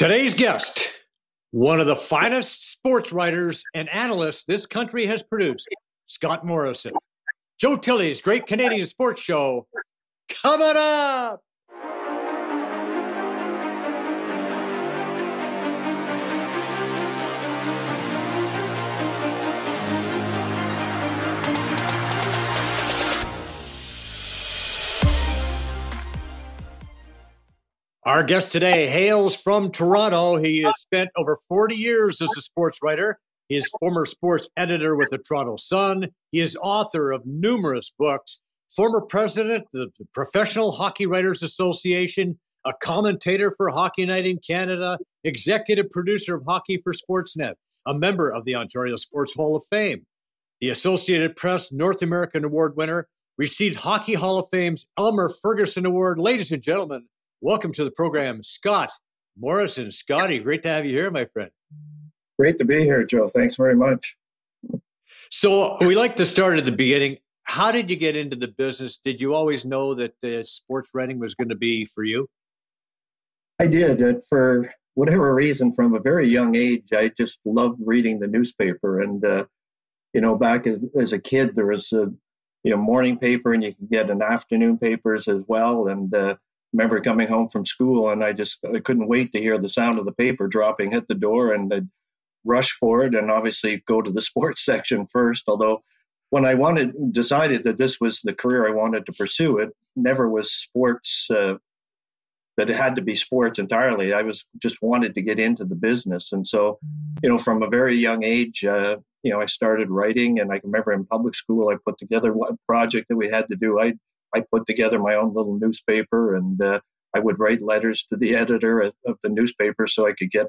Today's guest, one of the finest sports writers and analysts this country has produced, Scott Morrison. Joe Tilley's Great Canadian Sports Show coming up. Our guest today hails from Toronto. He has spent over 40 years as a sports writer. He is former sports editor with the Toronto Sun. He is author of numerous books, former president of the Professional Hockey Writers Association, a commentator for Hockey Night in Canada, executive producer of Hockey for Sportsnet, a member of the Ontario Sports Hall of Fame, the Associated Press North American Award winner, received Hockey Hall of Fame's Elmer Ferguson Award. Ladies and gentlemen, Welcome to the program, Scott Morrison. Scotty, great to have you here, my friend. Great to be here, Joe. Thanks very much. So, we like to start at the beginning. How did you get into the business? Did you always know that uh, sports writing was going to be for you? I did. Uh, for whatever reason, from a very young age, I just loved reading the newspaper. And, uh, you know, back as, as a kid, there was a you know morning paper, and you could get an afternoon papers as well. And uh, remember coming home from school and I just I couldn't wait to hear the sound of the paper dropping hit the door and I'd rush for it and obviously go to the sports section first. Although when I wanted decided that this was the career I wanted to pursue, it never was sports. Uh, that it had to be sports entirely. I was just wanted to get into the business, and so, you know, from a very young age, uh, you know, I started writing, and I remember in public school, I put together one project that we had to do. I I put together my own little newspaper and uh, I would write letters to the editor of, of, the newspaper so I could get,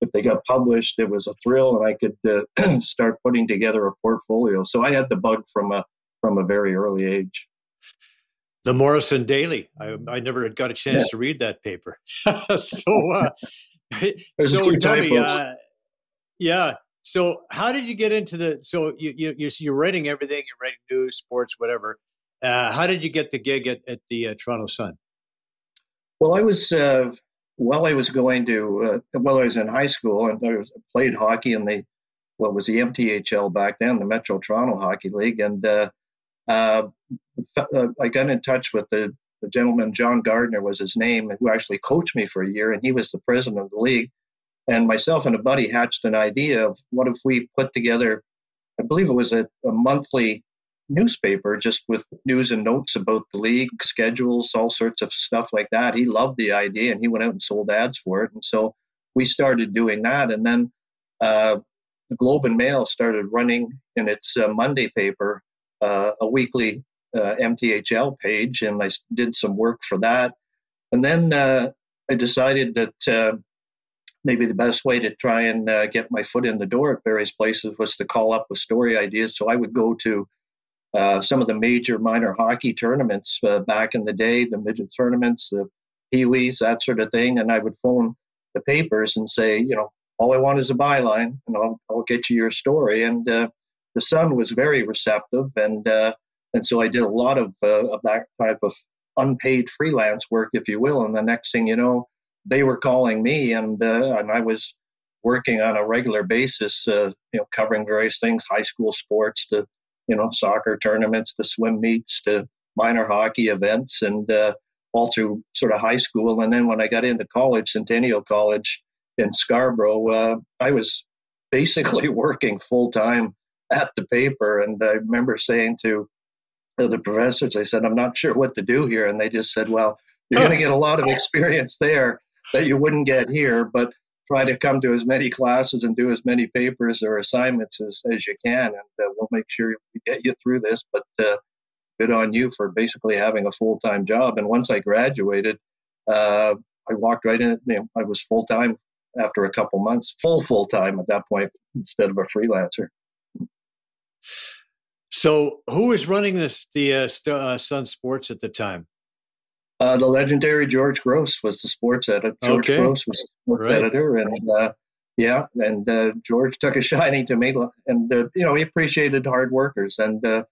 if they got published, it was a thrill and I could uh, start putting together a portfolio. So I had the bug from a, from a very early age. The Morrison Daily. I, I never had got a chance yeah. to read that paper. so, uh, so tell me, uh, yeah. So how did you get into the? So you you you're writing everything. You're writing news, sports, whatever. Uh, how did you get the gig at, at the uh, Toronto Sun? Well, I was uh, while I was going to uh, while I was in high school, and I was, played hockey in the what was the MTHL back then, the Metro Toronto Hockey League, and uh, I got in touch with the, the gentleman John Gardner was his name, who actually coached me for a year, and he was the president of the league. And myself and a buddy hatched an idea of what if we put together, I believe it was a, a monthly newspaper just with news and notes about the league schedules all sorts of stuff like that. He loved the idea and he went out and sold ads for it. And so we started doing that. And then uh, the globe and mail started running in its uh, monday paper uh, a weekly uh, mthl page. And i did some work for that. And then uh, i decided that uh, maybe the best way to try and get my foot in the door at various places was to call up with story ideas. So i would go to uh, some of the major minor hockey tournaments uh, back in the day, the midget tournaments, the peewees, that sort of thing. And I would phone the papers and say, you know, all I want is a byline, and I'll, I'll get you your story. And uh, the Sun was very receptive, and uh, and so I did a lot of, uh, of that type of unpaid freelance work, if you will. And the next thing you know, they were calling me, and and I was working on a regular basis, you know, covering various things, high school sports to you know, soccer tournaments to swim meets to minor hockey events and uh, all through sort of high school. And then when I got into college, Centennial College in Scarborough, uh, I was basically working full time at the paper. And I remember saying to the professors, I said, I'm not sure what to do here. And they just said, well, you're going to get a lot of experience there that you wouldn't get here. But try to come to as many classes and do as many papers or assignments as, as you can, and uh, we'll make sure we get you through this. But uh, good on you for basically having a full time job. And once I graduated, uh, I walked right in. You know, I was full time after a couple months, full full time at that point instead of a freelancer. So, who was running this the uh, uh, Sun Sports at the time? Uh, the legendary George Gross was the sports editor. George okay. Gross was the sports right. editor, and uh, yeah, and uh, George took a shining to me, and uh, you know he appreciated hard workers, and uh,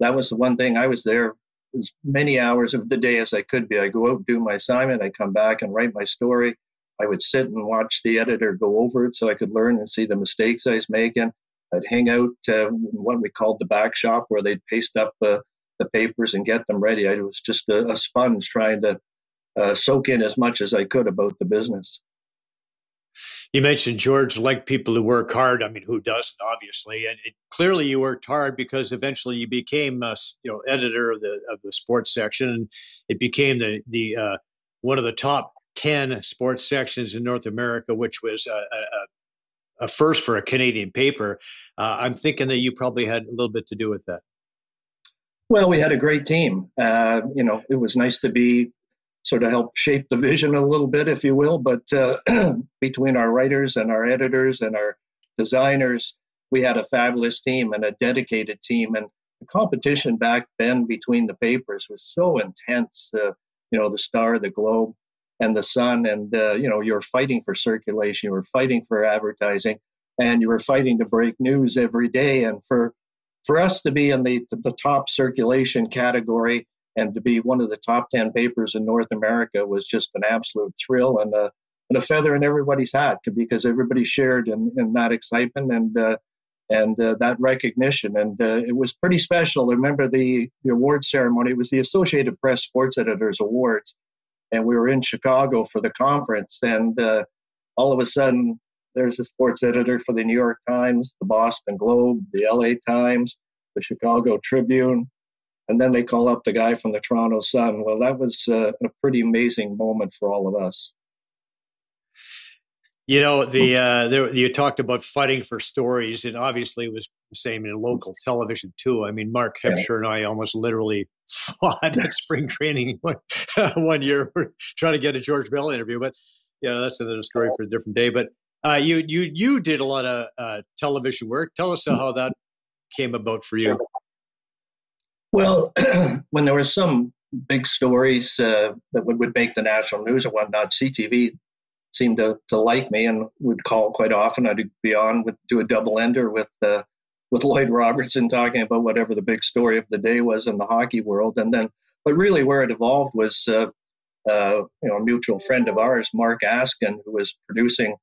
that was the one thing I was there as many hours of the day as I could be. I go out do my assignment, I come back and write my story. I would sit and watch the editor go over it so I could learn and see the mistakes I was making. I'd hang out uh, in what we called the back shop where they'd paste up uh, the papers and get them ready. I was just a, a sponge trying to uh, soak in as much as I could about the business. You mentioned George liked people who work hard. I mean, who doesn't? Obviously, and it, clearly you worked hard because eventually you became, a, you know, editor of the of the sports section, and it became the the uh, one of the top ten sports sections in North America, which was a, a, a first for a Canadian paper. Uh, I'm thinking that you probably had a little bit to do with that. Well, we had a great team. Uh, you know, it was nice to be sort of help shape the vision a little bit, if you will. But uh, between our writers and our editors and our designers, we had a fabulous team and a dedicated team. And the competition back then between the papers was so intense. Uh, you know, the Star, the Globe, and the Sun, and uh, you know, you were fighting for circulation, you were fighting for advertising, and you were fighting to break news every day. And for for us to be in the the top circulation category and to be one of the top 10 papers in North America was just an absolute thrill and a, and a feather in everybody's hat because everybody shared in, in that excitement and uh, and uh, that recognition. And uh, it was pretty special. I remember the, the award ceremony. It was the Associated Press Sports Editors Awards. And we were in Chicago for the conference. And uh, all of a sudden, there's a sports editor for the New York Times, the Boston Globe, the LA Times, the Chicago Tribune, and then they call up the guy from the Toronto Sun. Well, that was uh, a pretty amazing moment for all of us. You know, the uh, there, you talked about fighting for stories, and obviously it was the same in local television too. I mean, Mark Hebscher yeah. and I almost literally fought at spring training one, one year trying to get a George Bell interview. But yeah, you know, that's another story for a different day. But uh, you you you did a lot of uh, television work. Tell us how that came about for you. Well, when there were some big stories uh, that would, would make the national news or whatnot, CTV seemed to, to like me and would call quite often. I'd be on, would do a double ender with uh, with Lloyd Robertson talking about whatever the big story of the day was in the hockey world. And then, but really where it evolved was, uh, uh, you know, a mutual friend of ours, Mark Askin, who was producing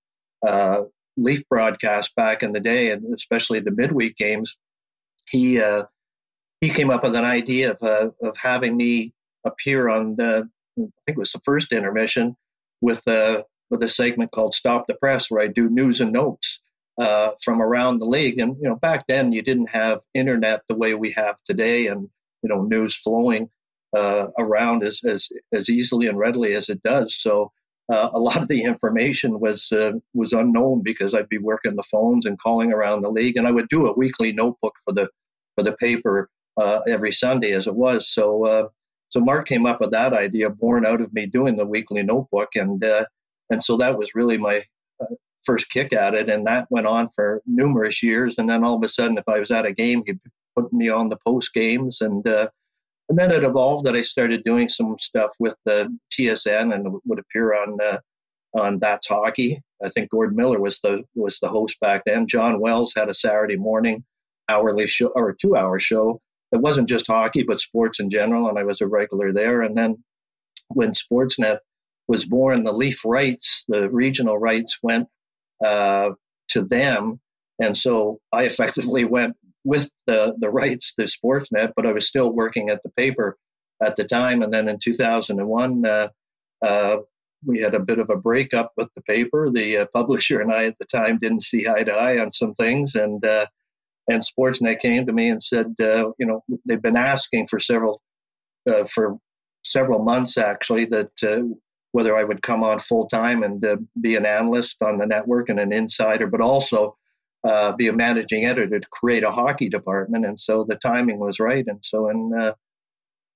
uh, Leaf broadcast back in the day, and especially the midweek games. He uh, he came up with an idea of, uh, of having me appear on the, I think it was the first intermission with a, uh, with a segment called Stop the Press, where I do news and notes uh, from around the league. And, you know, back then you didn't have internet the way we have today and, you know, news flowing uh, around as, as, as easily and readily as it does. So uh, a lot of the information was uh, was unknown because I'd be working the phones and calling around the league, and I would do a weekly notebook for the for the paper uh, every Sunday as it was. So uh, so Mark came up with that idea, born out of me doing the weekly notebook, and uh, and so that was really my uh, first kick at it, and that went on for numerous years. And then all of a sudden, if I was at a game, he'd put me on the post games, and and then it evolved that I started doing some stuff with the TSN and would appear on uh, on That's Hockey. I think Gord Miller was the was the host back then. John Wells had a Saturday morning hourly show or two hour show it wasn't just hockey, but sports in general, and I was a regular there. And then when Sportsnet was born, the Leaf rights, the regional rights, went uh, to them, and so I effectively went with the the rights to Sportsnet, but I was still working at the paper at the time. And then in 2001. Uh, uh, we had a bit of a breakup with the paper. The uh, publisher and I at the time didn't see eye to eye on some things, and uh, and Sportsnet came to me and said, uh, you know, they've been asking for several uh, for several months actually that whether I would come on full time and be an analyst on the network and an insider, but also uh, be a managing editor to create a hockey department. And so the timing was right. And so in uh,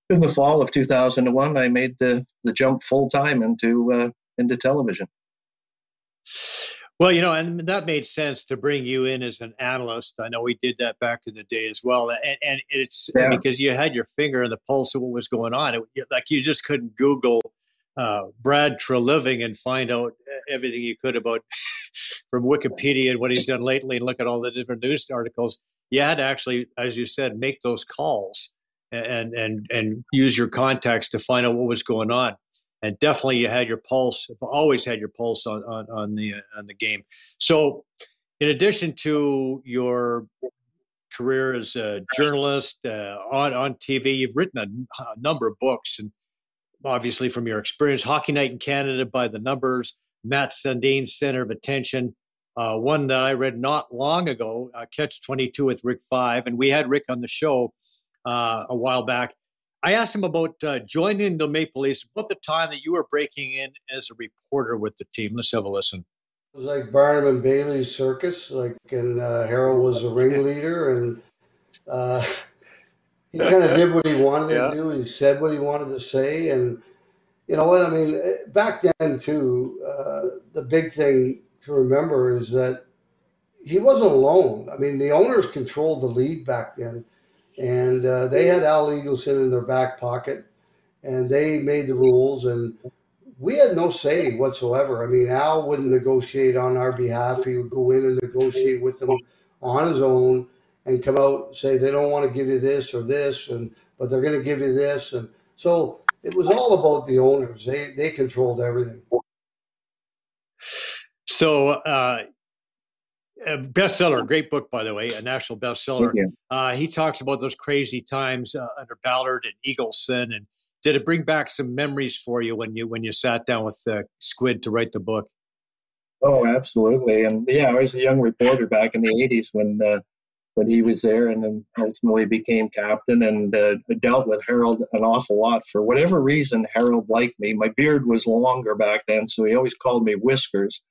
in the fall of 2001, I made the the jump full time into into television. Well, you know, and that made sense to bring you in as an analyst. I know we did that back in the day as well, and, and it's yeah. because you had your finger on the pulse of what was going on. It, like you just couldn't Google uh, Brad Treliving and find out everything you could about from Wikipedia and what he's done lately, and look at all the different news articles. You had to actually, as you said, make those calls and and and use your contacts to find out what was going on. and definitely you had your pulse. Always had your pulse on on, on the on the game. So, in addition to your career as a journalist uh, on on TV, you've written a, a number of books, and obviously from your experience, Hockey Night in Canada by the numbers, Mats Sundin's Center of Attention. Uh, one that I read not long ago, uh, Catch 22 with Rick Vaive, And we had Rick on the show uh, a while back. I asked him about uh, joining the Maple Leafs, about the time that you were breaking in as a reporter with the team. Let's have a listen. It was like Barnum and Bailey's circus, like, and uh, Harold was the ringleader, and uh, he kind of did what he wanted yeah. to do. He said what he wanted to say, and you know what I mean. Eh, back then, too, uh, the big thing to remember is that he wasn't alone. I mean, the owners controlled the league back then, and uh, they had Al Eagleson in their back pocket, and they made the rules, and we had no say whatsoever. I mean, Al wouldn't negotiate on our behalf. He would go in and negotiate with them on his own and come out and say they don't want to give you this or this, and but they're going to give you this, and so it was all about the owners. They they controlled everything. So, uh, a bestseller, great book, by the way, a national bestseller. Uh, he talks about those crazy times uh, under Ballard and Eagleson, and did it bring back some memories for you when you when you sat down with uh, Squid to write the book? Oh, absolutely, and yeah, I was a young reporter back in the '80s when uh, when he was there, and then ultimately became captain and uh, dealt with Harold an awful lot. For whatever reason, Harold liked me. My beard was longer back then, so he always called me Whiskers.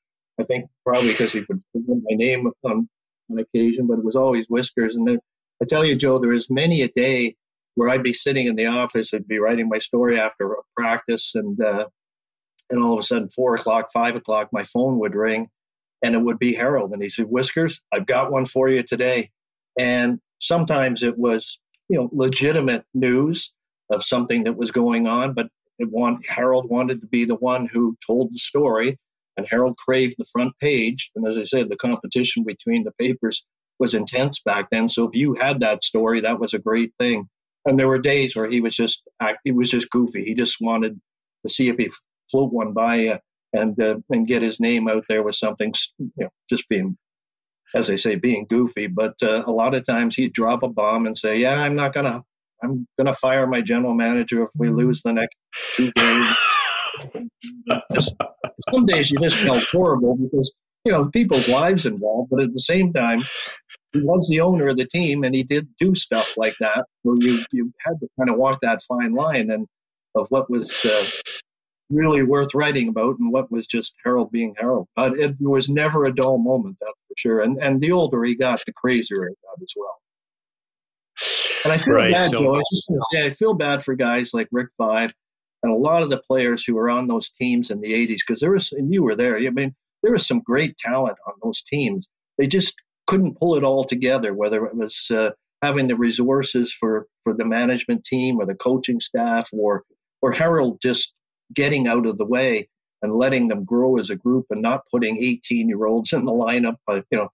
I think probably because he would put my name on, on occasion, but it was always Whiskers. And then, I tell you, Joe, there is many a day where I'd be sitting in the office, I'd be writing my story after practice, and uh, and all of a sudden, four o'clock, five o'clock, my phone would ring, and it would be Harold, and he said, "Whiskers, I've got one for you today." And sometimes it was, you know, legitimate news of something that was going on, but want, Harold wanted to be the one who told the story, and Harold craved the front page. And as I said, the competition between the papers was intense back then. So if you had that story, that was a great thing. And there were days where he was just he was just goofy. He just wanted to see if he float one by uh, and uh, and get his name out there with something, you know, just being as they say, being goofy. But uh, a lot of times he'd drop a bomb and say, "Yeah, I'm not gonna, I'm gonna fire my general manager if we mm-hmm. lose the next two games." just, some days you just felt horrible because you know people's lives involved, but at the same time, he was the owner of the team and he did do stuff like that. So you you had to kind of walk that fine line and of what was uh, really worth writing about and what was just Harold being Harold. But it was never a dull moment, that's for sure. And and the older he got, the crazier he got as well. And I feel right, bad, so, Joe. I was just going to say, I feel bad for guys like Rick Vaive and a lot of the players who were on those teams in the 80s, because there was, and you were there, I mean, there was some great talent on those teams. They just couldn't pull it all together, whether it was uh, having the resources for, for the management team or the coaching staff or, or Harold just getting out of the way and letting them grow as a group and not putting 18 year olds in the lineup, but, you know,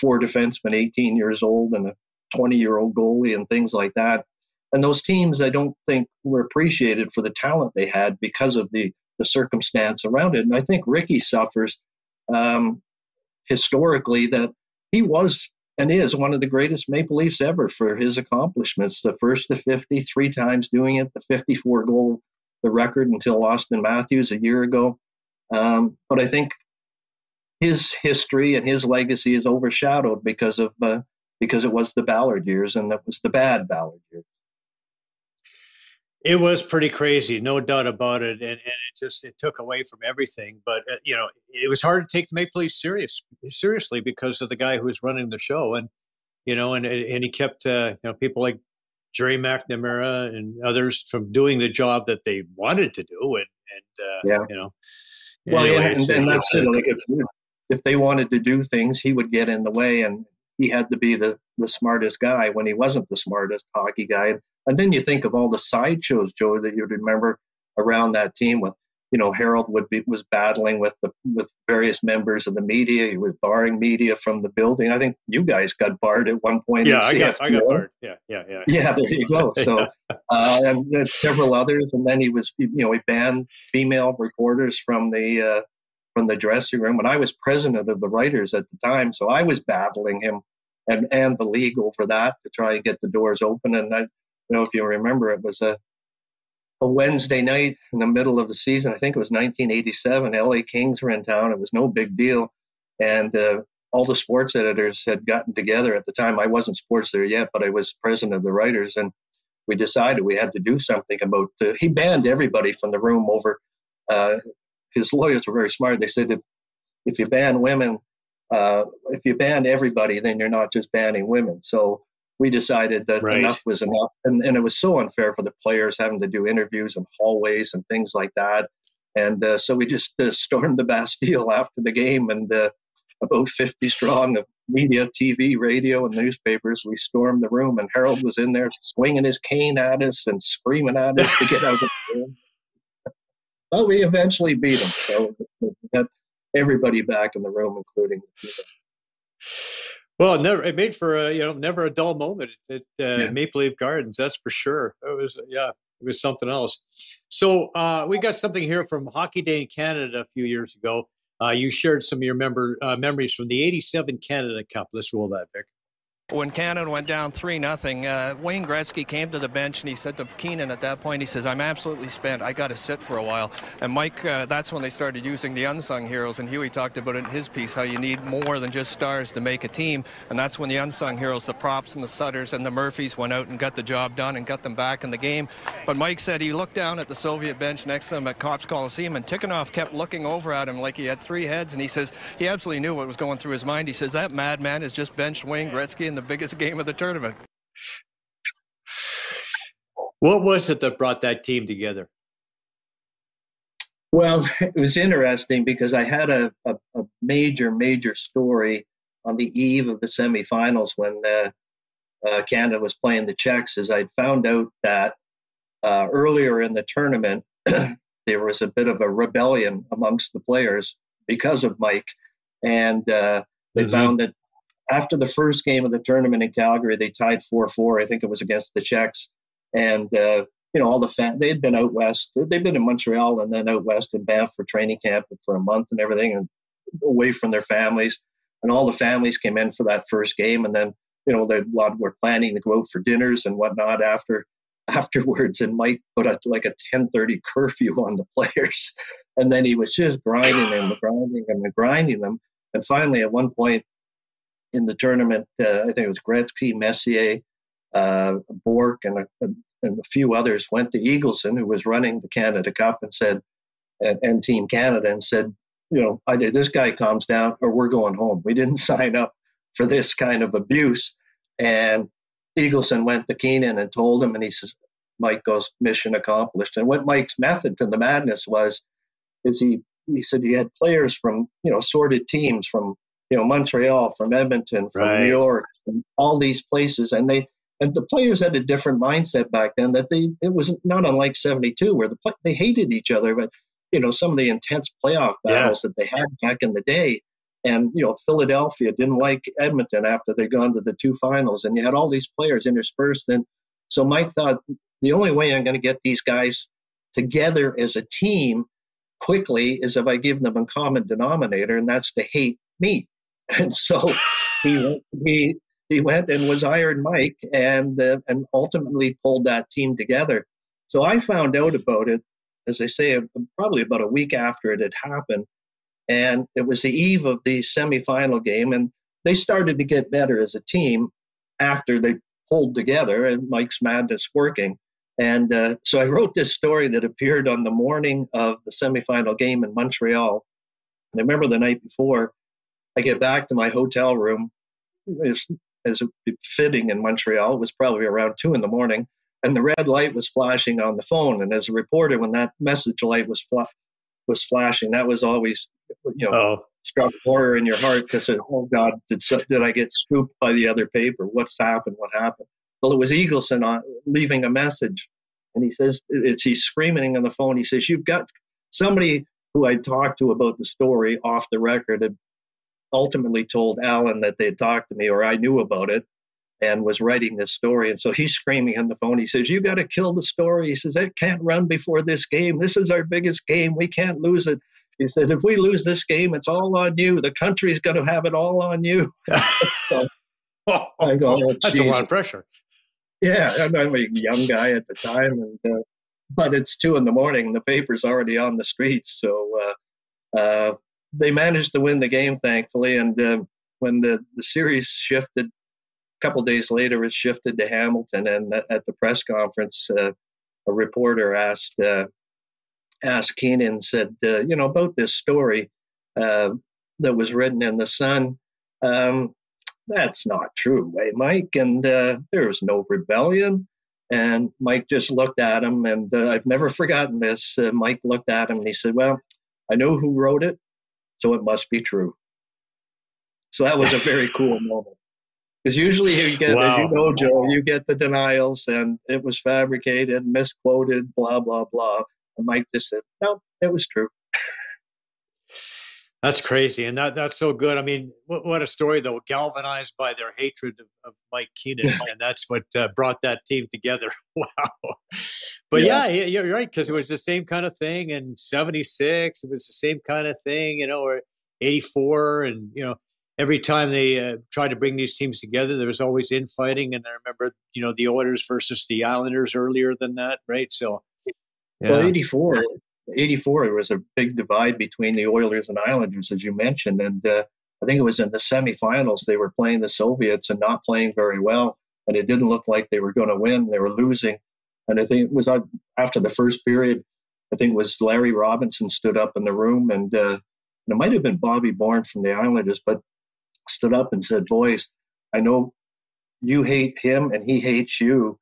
four defensemen, 18 years old, and a 20 year old goalie and things like that. And those teams, I don't think, were appreciated for the talent they had because of the, the circumstance around it. And I think Ricky suffers um, historically that he was and is one of the greatest Maple Leafs ever for his accomplishments. The first to 50, three times doing it, the 54 goal the record until Auston Matthews a year ago. Um, but I think his history and his legacy is overshadowed because of uh, because it was the Ballard years and it was the bad Ballard years. It was pretty crazy, no doubt about it, and, and it just it took away from everything. But uh, you know, it was hard to take the Maple Leafs serious seriously because of the guy who was running the show, and you know, and and he kept uh, you know people like Gerry McNamara and others from doing the job that they wanted to do, and and uh, yeah, you know. Well, anyway, yeah, and, and that's it. Like if if they wanted to do things, he would get in the way, and he had to be the the smartest guy when he wasn't the smartest hockey guy. And then you think of all the sideshows, Joe, that you'd remember around that team with you know, Harold would be was battling with the with various members of the media. He was barring media from the building. I think you guys got barred at one point. Yeah, I got, I got barred. Yeah, yeah, yeah. Yeah, there you go. So, uh, and several others, and then he was, you know, he banned female reporters from the uh, from the dressing room. And I was president of the writers at the time, so I was battling him and and the league over that to try and get the doors open. And I, you know, if you remember, it was a a Wednesday night in the middle of the season. I think it was 1987. LA Kings were in town. It was no big deal. And uh, all the sports editors had gotten together at the time. I wasn't sports there yet, but I was president of the writers. And we decided we had to do something about the, he banned everybody from the room over. Uh, his lawyers were very smart. They said if, if you ban women, uh, if you ban everybody, then you're not just banning women. So we decided that right. enough was enough. And, and it was so unfair for the players having to do interviews and hallways and things like that. And uh, so we just uh, stormed the Bastille after the game and uh, about 50 strong of media, TV, radio, and newspapers. We stormed the room, and Harold was in there swinging his cane at us and screaming at us to get out of the room. But we eventually beat him. So we got everybody back in the room, including the people. Well, it never it made for a you know never a dull moment at uh, yeah. Maple Leaf Gardens. That's for sure. It was yeah, it was something else. So uh, we got something here from Hockey Day in Canada a few years ago. Uh, you shared some of your member uh, memories from the '87 Canada Cup. Let's roll that, Vic. When Canada went down 3 nothing, uh, Wayne Gretzky came to the bench and he said to Keenan at that point, he says, I'm absolutely spent. I got to sit for a while. And Mike, uh, that's when they started using the unsung heroes. And Huey talked about it in his piece, how you need more than just stars to make a team. And that's when the unsung heroes, the Propps and the Sutters and the Murphys went out and got the job done and got them back in the game. But Mike said he looked down at the Soviet bench next to him at Copps Coliseum and Tikhonov kept looking over at him like he had three heads. And he says he absolutely knew what was going through his mind. He says, that madman has just benched Wayne Gretzky in the biggest game of the tournament. What was it that brought that team together? Well, it was interesting because I had a, a, a major, major story on the eve of the semifinals when uh, uh, Canada was playing the Czechs. As I'd found out that uh, earlier in the tournament, there was a bit of a rebellion amongst the players because of Mike. And uh, they mm-hmm. found that after the first game of the tournament in Calgary, they tied 4 4. I think it was against the Czechs. And, uh, you know, all the fans, they had been out west. They'd been in Montreal and then out west in Banff for training camp for a month and everything and away from their families. And all the families came in for that first game. And then, you know, a lot were planning to go out for dinners and whatnot after afterwards. And Mike put a, like a 1030 curfew on the players. And then he was just grinding them, grinding them, and grinding them. And finally, at one point, in the tournament. Uh, I think it was Gretzky, Messier, uh, Bourque, and a, and a few others went to Eagleson, who was running the Canada Cup, and said, and, and Team Canada, and said, you know, either this guy calms down or we're going home. We didn't sign up for this kind of abuse. And Eagleson went to Keenan and told him, and he says, Mike goes, mission accomplished. And what Mike's method to the madness was, is he he said he had players from you know sorted teams from you know Montreal, from Edmonton, from right. New York, from all these places, and they and the players had a different mindset back then. That they it was not unlike '72, where the they hated each other, but you know some of the intense playoff battles yeah. that they had back in the day. And you know Philadelphia didn't like Edmonton after they'd gone to the two finals, and you had all these players interspersed. And so Mike thought the only way I'm going to get these guys together as a team quickly is if I give them a common denominator, and that's to hate me. And so he he he went and was Iron Mike, and uh, and ultimately pulled that team together. So I found out about it, as I say, probably about a week after it had happened, and it was the eve of the semifinal game, and they started to get better as a team after they pulled together, and Mike's madness working. And uh, so I wrote this story that appeared on the morning of the semifinal game in Montreal. And I remember the night before, I get back to my hotel room, as, as fitting in Montreal, it was probably around two in the morning, and the red light was flashing on the phone. And as a reporter, when that message light was fla- was flashing, that was always, you know, oh. struck horror in your heart because, oh God, did did I get scooped by the other paper? What's happened? What happened? Well, it was Eagleson on, leaving a message, and he says, it's he's screaming on the phone. He says, "You've got somebody who I talked to about the story off the record had ultimately told Alan that they'd talked to me or I knew about it and was writing this story. And so he's screaming on the phone. He says, You got to kill the story. He says, It can't run before this game. This is our biggest game. We can't lose it. He said, If we lose this game, it's all on you. The country's going to have it all on you. so I go, oh, That's Jesus. a lot of pressure. Yeah, I'm a young guy at the time. and uh, But it's two in the morning. The paper's already on the streets. So uh, uh, they managed to win the game, thankfully. And uh, when the, the series shifted a couple days later, it shifted to Hamilton, and at the press conference, uh, a reporter asked uh, asked Keenan, said, uh, "You know about this story uh, that was written in the Sun." Um, that's not true, eh, Mike? And uh, there was no rebellion. And Mike just looked at him, and I've never forgotten this. Mike looked at him and he said, "Well, I know who wrote it, so it must be true." So that was a very cool moment. Because usually you get, wow. as you know, Joe, you get the denials and it was fabricated, misquoted, blah, blah, blah. And Mike just said, no, it was true. That's crazy, and that that's so good. I mean, what, what a story though, galvanized by their hatred of, of Mike Keenan, and that's what uh, brought that team together. wow, but yeah, yeah you're right because it was the same kind of thing in '76. It was the same kind of thing, you know, or '84, and you know, every time they uh, tried to bring these teams together, there was always infighting. And I remember, you know, the Oilers versus the Islanders earlier than that, right? So, yeah. well, 84, 84, there was a big divide between the Oilers and Islanders, as you mentioned. And uh, I think it was in the semifinals, they were playing the Soviets and not playing very well. And it didn't look like they were going to win. They were losing. And I think it was after the first period, I think it was Larry Robinson stood up in the room and, uh, and it might have been Bobby Bourne from the Islanders, but stood up and said, Boys, I know you hate him and he hates you,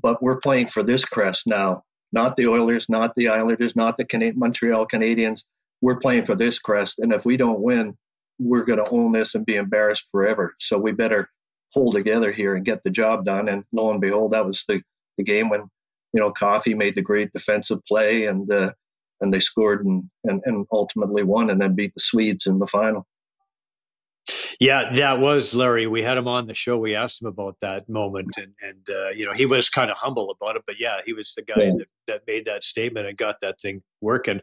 but we're playing for this crest now. Not the Oilers, not the Islanders, not the Can- Montreal Canadiens. We're playing for this crest. And if we don't win, we're going to own this and be embarrassed forever. So we better pull together here and get the job done. And lo and behold, that was the, the game when, you know, Coffey made the great defensive play and, uh, and they scored and, and, and ultimately won and then beat the Swedes in the final. Yeah, that was Larry. We had him on the show. We asked him about that moment, and and uh, you know he was kind of humble about it. But yeah, he was the guy yeah. that, that made that statement and got that thing working.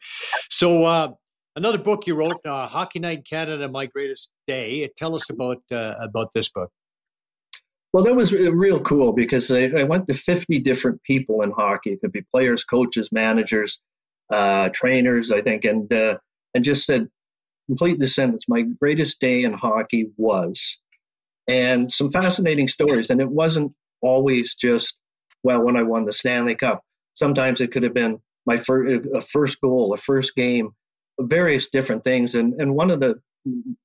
So uh, another book you wrote, uh, Hockey Night in Canada: My Greatest Day. Tell us about uh, about this book. Well, that was real cool because I, I, went to 50 different people in hockey. It could be players, coaches, managers, uh, trainers, I think, and uh, and just said, complete the sentence. My greatest day in hockey was, and some fascinating stories. And it wasn't always just, well, when I won the Stanley Cup. Sometimes it could have been my first, a first goal, a first game, various different things. And, and one of the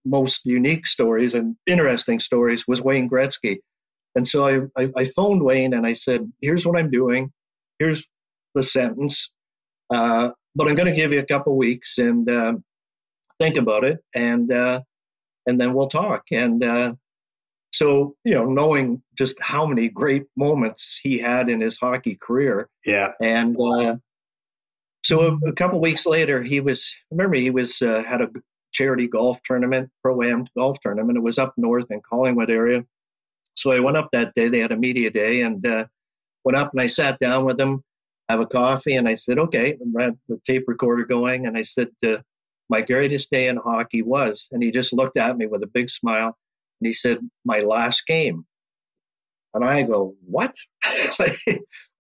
most unique stories and interesting stories was Wayne Gretzky. And so I, I, I phoned Wayne and I said, here's what I'm doing. Here's the sentence. Uh, but I'm going to give you a couple weeks and uh, think about it, and uh, and then we'll talk. And uh, so, you know, knowing just how many great moments he had in his hockey career, yeah, and uh, so a, a couple weeks later, he was remember he was uh, had a charity golf tournament, pro am golf tournament. It was up north in Collingwood area. So I went up that day. They had a media day, and uh, went up and I sat down with him, have a coffee, and I said, "Okay." I had the tape recorder going, and I said, uh, my greatest day in hockey was. And he just looked at me with a big smile and he said, My last game. And I go, What?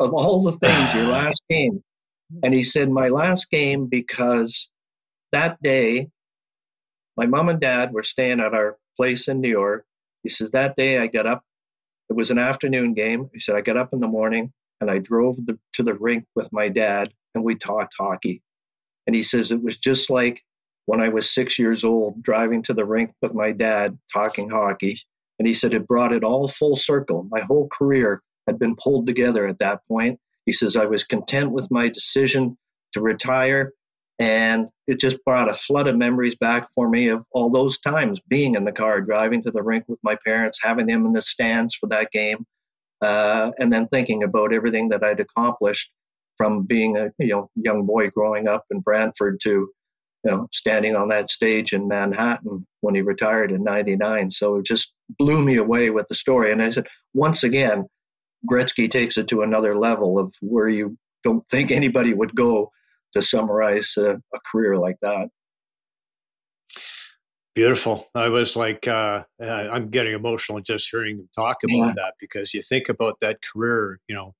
of all the things, your last game. And he said, My last game because that day, my mom and dad were staying at our place in New York. He says, That day I got up. It was an afternoon game. He said, I got up in the morning and I drove the, to the rink with my dad and we talked hockey. And he says, It was just like when I was six years old, driving to the rink with my dad, talking hockey. And he said it brought it all full circle. My whole career had been pulled together at that point. He says I was content with my decision to retire. And it just brought a flood of memories back for me of all those times being in the car, driving to the rink with my parents, having them in the stands for that game, uh, and then thinking about everything that I'd accomplished from being a you know young boy growing up in Brantford to you know standing on that stage in Manhattan when he retired in 99 so it just blew me away with the story and I said once again Gretzky takes it to another level of where you don't think anybody would go to summarize a, a career like that Beautiful. I was like, uh, I'm getting emotional just hearing him talk about yeah. that because you think about that career, you know,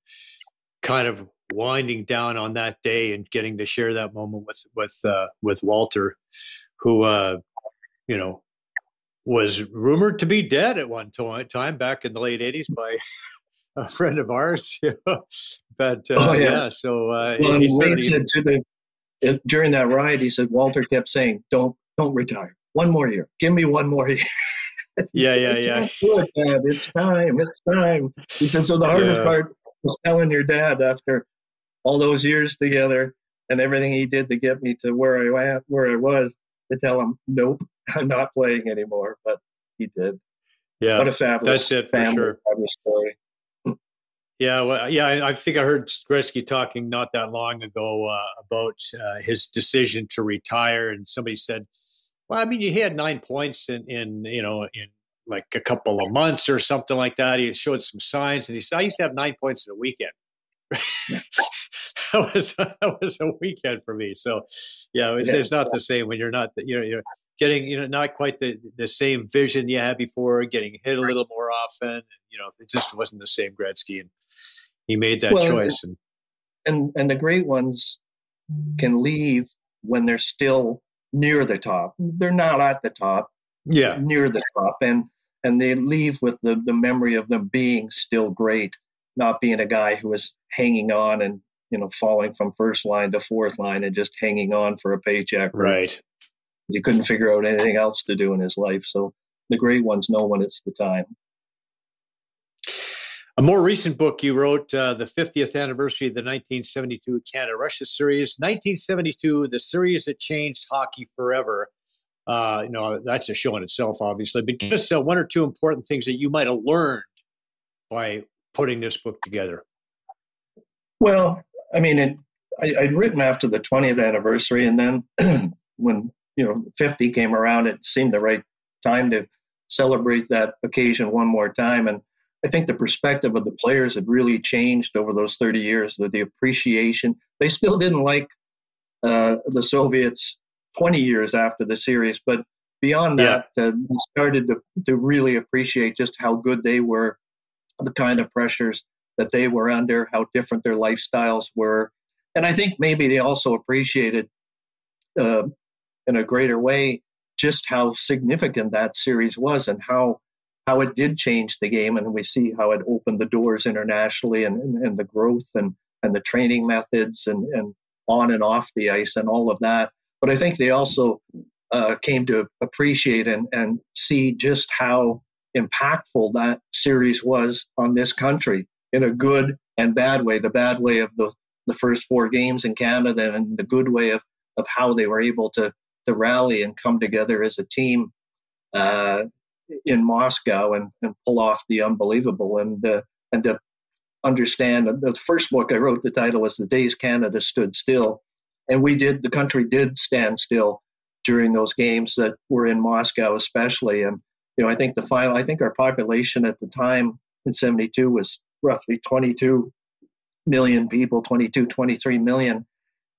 kind of winding down on that day and getting to share that moment with with uh, with Walter, who uh, you know was rumored to be dead at one time back in the late '80s by a friend of ours. but uh, oh, yeah. yeah. so uh, well, he said to the, during that ride, he said Walter kept saying, "Don't don't retire." one more year. Give me one more year. yeah, yeah, yeah. It, it's time. It's time. He said, so the harder yeah. part was telling your dad after all those years together and everything he did to get me to where I where I was to tell him, nope, I'm not playing anymore. But he did. Yeah, what a fabulous that's it family, for sure. story. Yeah, well, yeah, I, I, think I heard Gretzky talking not that long ago uh, about uh, his decision to retire, and somebody said well, I mean, he had nine points in, in you know, in like a couple of months or something like that. He showed some signs, and he said, "I used to have nine points in a weekend." that was that was a weekend for me. So, yeah, it's, yeah. it's not the same when you're not you know you're getting you know not quite the the same vision you had before, getting hit a little more often. You know, it just wasn't the same Gretzky, and he made that well, choice. And, and and the great ones can leave when they're still near the top. They're not at the top. Yeah. Near the top. And and they leave with the, the memory of them being still great, not being a guy who was hanging on and, you know, falling from first line to fourth line and just hanging on for a paycheck. Right. He couldn't figure out anything else to do in his life. So the great ones know when it's the time. A more recent book you wrote, uh, the 50th anniversary of the 1972 Canada Russia series, 1972, the series that changed hockey forever. Uh, you know, that's a show in itself, obviously. But give us uh, one or two important things that you might have learned by putting this book together. Well, I mean, it, I, would written after the 20th anniversary, and then when you know 50 came around, it seemed the right time to celebrate that occasion one more time. And I think the perspective of the players had really changed over those 30 years. The, the appreciation they still didn't like uh, the Soviets 20 years after the series, but beyond that, yeah. uh, we started to, to really appreciate just how good they were, the kind of pressures that they were under, how different their lifestyles were, and I think maybe they also appreciated uh, in a greater way just how significant that series was and how how it did change the game, and we see how it opened the doors internationally and, and, and the growth and, and the training methods and, and on and off the ice and all of that. But I think they also uh, came to appreciate and, and see just how impactful that series was on this country in a good and bad way. The bad way of the, the first four games in Canada, and the good way of, of how they were able to, to rally and come together as a team uh, in Moscow and, and pull off the unbelievable and uh, and to understand the first book I wrote the title was the days Canada stood still and we did the country did stand still during those games that were in Moscow especially and you know I think the final I think our population at the time in 72 was roughly 22 million people 22 23 million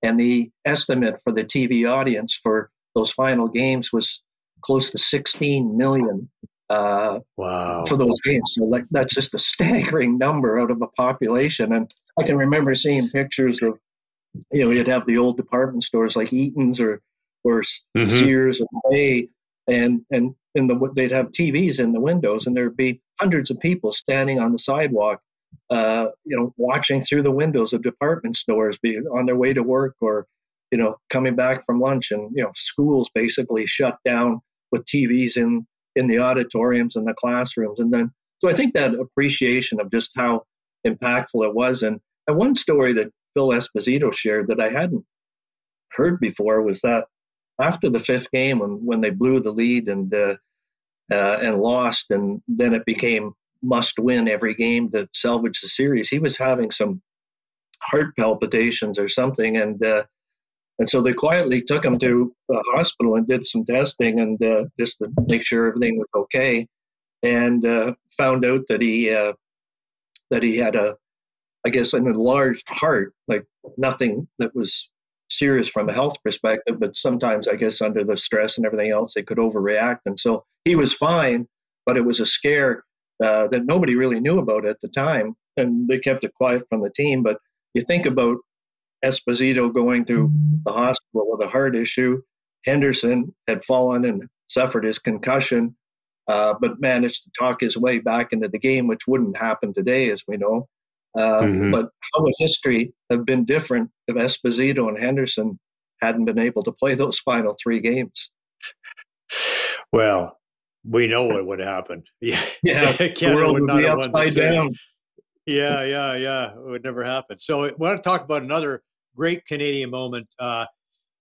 and the estimate for the TV audience for those final games was close to 16 million uh, wow. for those games. So like, that's just a staggering number out of a population. And I can remember seeing pictures of, you know, you'd have the old department stores like Eaton's or or mm-hmm. Sears and Bay, and and in the they'd have TVs in the windows, and there'd be hundreds of people standing on the sidewalk, uh, you know, watching through the windows of department stores, be on their way to work or you know coming back from lunch, and you know schools basically shut down with TVs in in the auditoriums and the classrooms. And then, so I think that appreciation of just how impactful it was. And, and one story that Phil Esposito shared that I hadn't heard before was that after the fifth game, when, when they blew the lead and uh, uh, and lost, and then it became must win every game to salvage the series. He was having some heart palpitations or something, and uh, and so they quietly took him to the hospital and did some testing and uh, just to make sure everything was okay, and uh, found out that he uh, that he had a, I guess, an enlarged heart, like nothing that was serious from a health perspective, but sometimes I guess under the stress and everything else, they could overreact, and so he was fine, but it was a scare uh, that nobody really knew about at the time, and they kept it quiet from the team. But you think about Esposito going to the hospital with a heart issue. Henderson had fallen and suffered his concussion, uh, but managed to talk his way back into the game, which wouldn't happen today, as we know. Uh, mm-hmm. But how would history have been different if Esposito and Henderson hadn't been able to play those final three games? Well, we know what would happen. Yeah, yeah the world would, would be upside down. Yeah, yeah, yeah. It would never happen. So I want to talk about another great Canadian moment. Uh,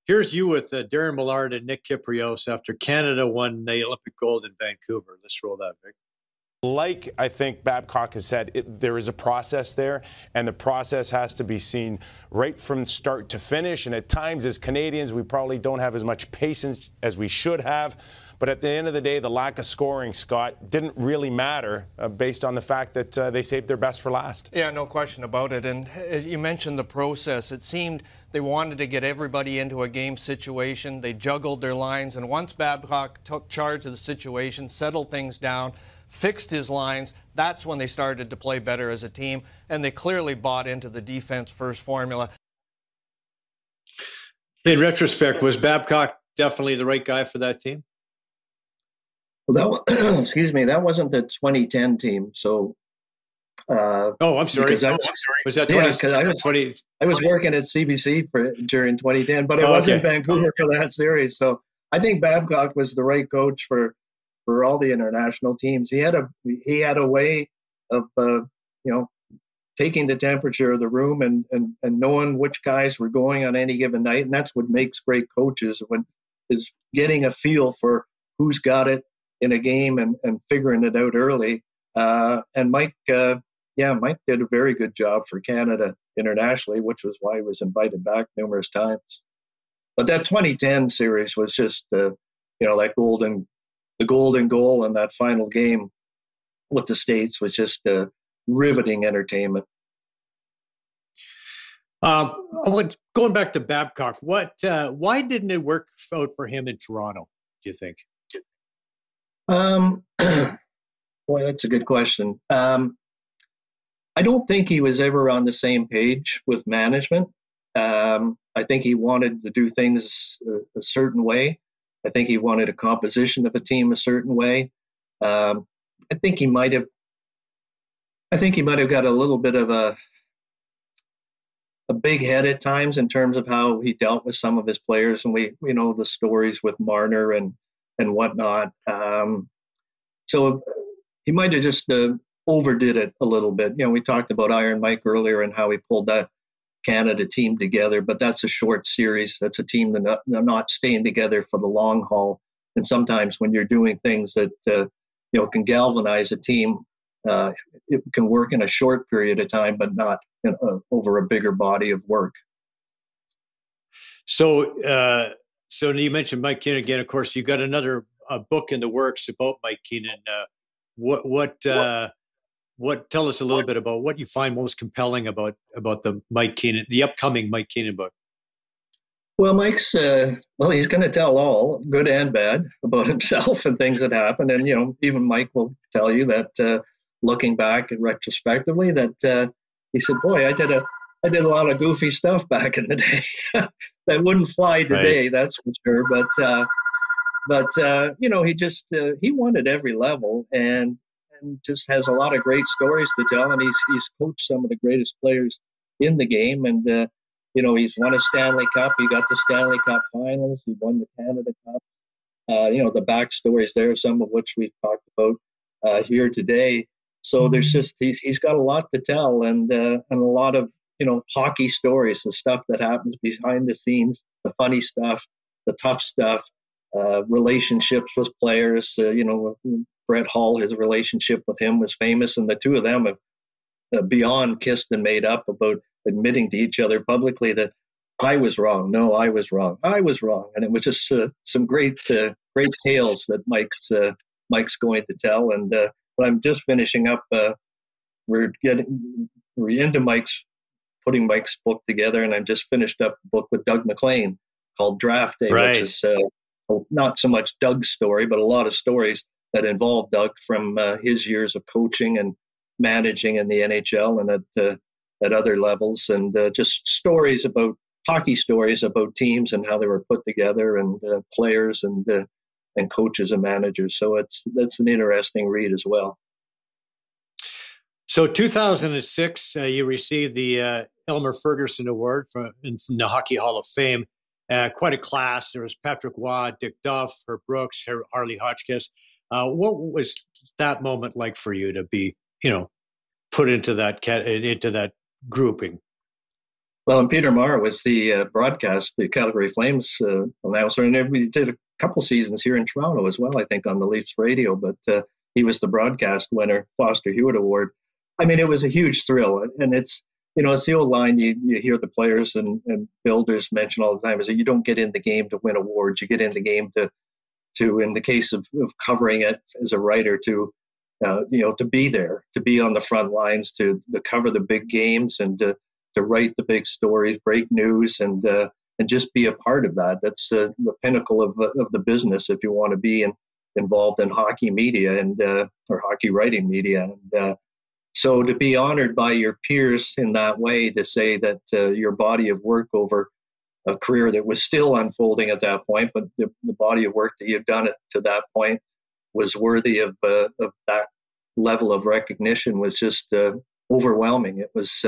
here's you with uh, Darren Millard and Nick Kypreos after Canada won the Olympic gold in Vancouver. Let's roll that, Vic. Like I think Babcock has said, it, there is a process there, and the process has to be seen right from start to finish. And at times, as Canadians, we probably don't have as much patience as we should have. But at the end of the day, the lack of scoring, Scott, didn't really matter uh, based on the fact that uh, they saved their best for last. Yeah, no question about it. And you mentioned the process. It seemed they wanted to get everybody into a game situation. They juggled their lines. And once Babcock took charge of the situation, settled things down, fixed his lines, that's when they started to play better as a team. And they clearly bought into the defense first formula. In retrospect, was Babcock definitely the right guy for that team? Well, that excuse me, that wasn't the 2010 team. So. Uh, oh, I'm sorry. I was, was, that 20, yeah, I was, 20, I was working at CBC for during 2010, but I oh, was okay. in Vancouver for that series. So I think Babcock was the right coach for for all the international teams. He had a he had a way of uh, you know taking the temperature of the room and, and and knowing which guys were going on any given night, and that's what makes great coaches when is getting a feel for who's got it in a game and, and figuring it out early. Uh, and Mike, uh, yeah, Mike did a very good job for Canada internationally, which was why he was invited back numerous times. But that 2010 series was just, uh, you know, that golden, the golden goal in that final game with the states was just uh, riveting entertainment. Um, going back to Babcock, what? Uh, why didn't it work out for him in Toronto? Do you think? Um, boy, that's a good question. Um, I don't think he was ever on the same page with management. Um, I think he wanted to do things a, a, certain way. I think he wanted a composition of a team a certain way. Um, I think he might have. I think he might have got a little bit of a a big head at times in terms of how he dealt with some of his players, and we we know the stories with Marner and and whatnot. Um, so he might have just uh, overdid it a little bit. You know, we talked about Iron Mike earlier and how he pulled that Canada team together, but that's a short series. That's a team that not, not staying together for the long haul. And sometimes when you're doing things that uh, you know can galvanize a team, uh, it can work in a short period of time, but not in, uh, over a bigger body of work. So, uh, so you mentioned Mike Keenan again. Of course, you've got another book in the works about Mike Keenan. Uh, what what uh, what? Tell us a little bit about what you find most compelling about about the Mike Keenan, the upcoming Mike Keenan book. Well, Mike's uh, well, he's going to tell all, good and bad, about himself and things that happened, and you know, even Mike will tell you that uh, looking back and retrospectively, that uh, he said, "Boy, I did a I did a lot of goofy stuff back in the day that wouldn't fly today, right. that's for sure. But uh, but uh, you know, he just uh, he wanted every level and and just has a lot of great stories to tell. And he's he's coached some of the greatest players in the game, and uh, you know, he's won a Stanley Cup. He got the Stanley Cup Finals. He won the Canada Cup. Uh, you know, the backstories there, some of which we've talked about uh, here today. So there's mm-hmm. just he's he's got a lot to tell and uh, and a lot of you know, hockey stories, the stuff that happens behind the scenes, the funny stuff, the tough stuff, uh, relationships with players. Uh, you know, Brett Hull, his relationship with him was famous, and the two of them have uh, beyond kissed and made up about admitting to each other publicly that I was wrong. No, I was wrong. I was wrong, and it was just uh, some great, uh, great tales that Mike's uh, Mike's going to tell. And uh, I'm just finishing up. Uh, we're getting we're into Mike's putting Mike's book together, and I've just finished up a book with Doug MacLean called Draft Day, right. which is uh, not so much Doug's story, but a lot of stories that involve Doug from his years of coaching and managing in the NHL and at at other levels, and just stories about hockey stories about teams and how they were put together and uh, players and uh, and coaches and managers. So it's that's an interesting read as well. So 2006, uh, you received the uh, Elmer Ferguson Award from, the Hockey Hall of Fame. Uh, quite a class. There was Patrick Roy, Dick Duff, Herb Brooks, Harley Hotchkiss. Uh, what was that moment like for you to be, you know, put into that into that grouping? Well, and Peter Maher was the uh, broadcast, the Calgary Flames uh, announcer, and we did a couple seasons here in Toronto as well, I think, on the Leafs radio. But uh, he was the broadcast winner, Foster Hewitt Award. I mean, it was a huge thrill, and it's you know it's the old line you, you hear the players and, and builders mention all the time is that you don't get in the game to win awards, you get in the game to to in the case of, of covering it as a writer to uh, you know to be there, to be on the front lines, to to cover the big games and to to write the big stories, break news, and uh, and just be a part of that. That's uh, the pinnacle of of the business if you want to be in, involved in hockey media and uh, or hockey writing media. And uh, so to be honored by your peers in that way, to say that uh, your body of work over a career that was still unfolding at that point, but the, the body of work that you've done it to that point was worthy of uh, of that level of recognition was just overwhelming. It was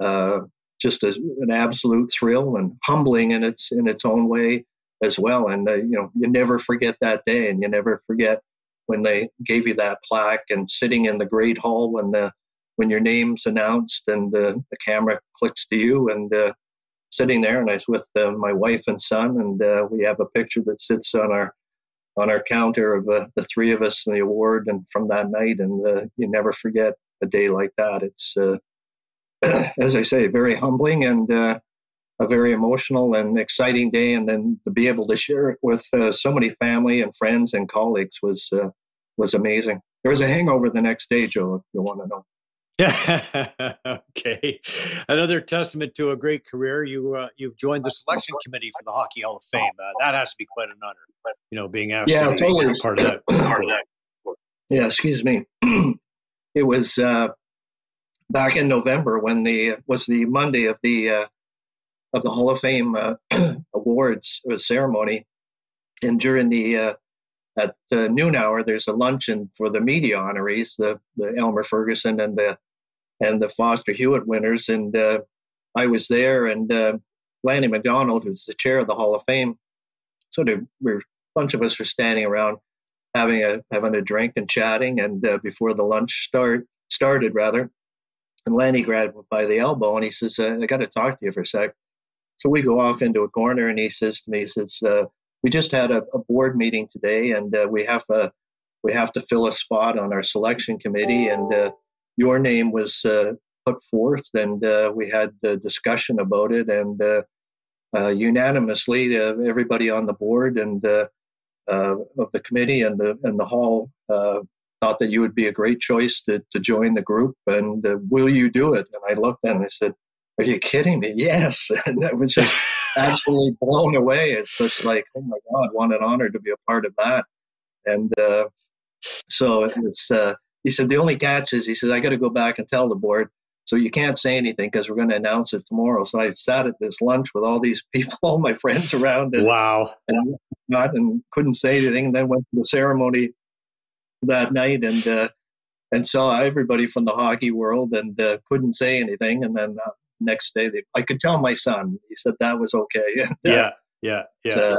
uh, just a, an absolute thrill and humbling in its in its own way as well. And uh, you know, you never forget that day, and you never forget when they gave you that plaque and sitting in the great hall when the when your name's announced and the, the camera clicks to you and uh, sitting there and I was with uh, my wife and son and uh, we have a picture that sits on our on our counter of uh, the three of us and the award and from that night and uh, you never forget a day like that. It's as I say, very humbling and uh, a very emotional and exciting day. And then to be able to share it with uh, so many family and friends and colleagues was uh, was amazing. There was a hangover the next day, Joe. If you want to know. Yeah. okay. Another testament to a great career. You uh, you've joined the selection committee for the Hockey Hall of Fame. Uh, that has to be quite an honor. You know, being asked yeah, to totally. be part of that. Part of that. Yeah. Excuse me. it was uh, back in November when the was the Monday of the uh, of the Hall of Fame uh, awards ceremony, and during the uh, at the noon hour there's a luncheon for the media honorees, the the Elmer Ferguson and the and the Foster Hewitt winners, and uh, I was there, and uh, Lanny McDonald, who's the chair of the Hall of Fame, sort of we're a bunch of us were standing around having a having a drink and chatting, and uh, before the lunch start started rather. And Lanny grabbed me by the elbow and he says, uh, I got to talk to you for a sec. So we go off into a corner and he says to me, he says, uh, we just had a, a, board meeting today and uh, we have a, we have to fill a spot on our selection committee and uh, your name was uh, put forth and uh, we had a discussion about it and unanimously everybody on the board and of the committee and the and the hall thought that you would be a great choice to, to join the group and uh, will you do it? And I looked and I said, are you kidding me? Yes. And I was just absolutely blown away. It's just like, oh my God, what an honor to be a part of that. And uh, so it was, uh, he said, the only catch is, he said, I got to go back and tell the board. So you can't say anything because we're going to announce it tomorrow. So I sat at this lunch with all these people, all my friends around. And, wow. And, not, and couldn't say anything. And then went to the ceremony that night and uh, and saw everybody from the hockey world and uh, couldn't say anything. And then uh, next day, they, I could tell my son. He said that was okay. And, yeah, yeah, yeah. Uh,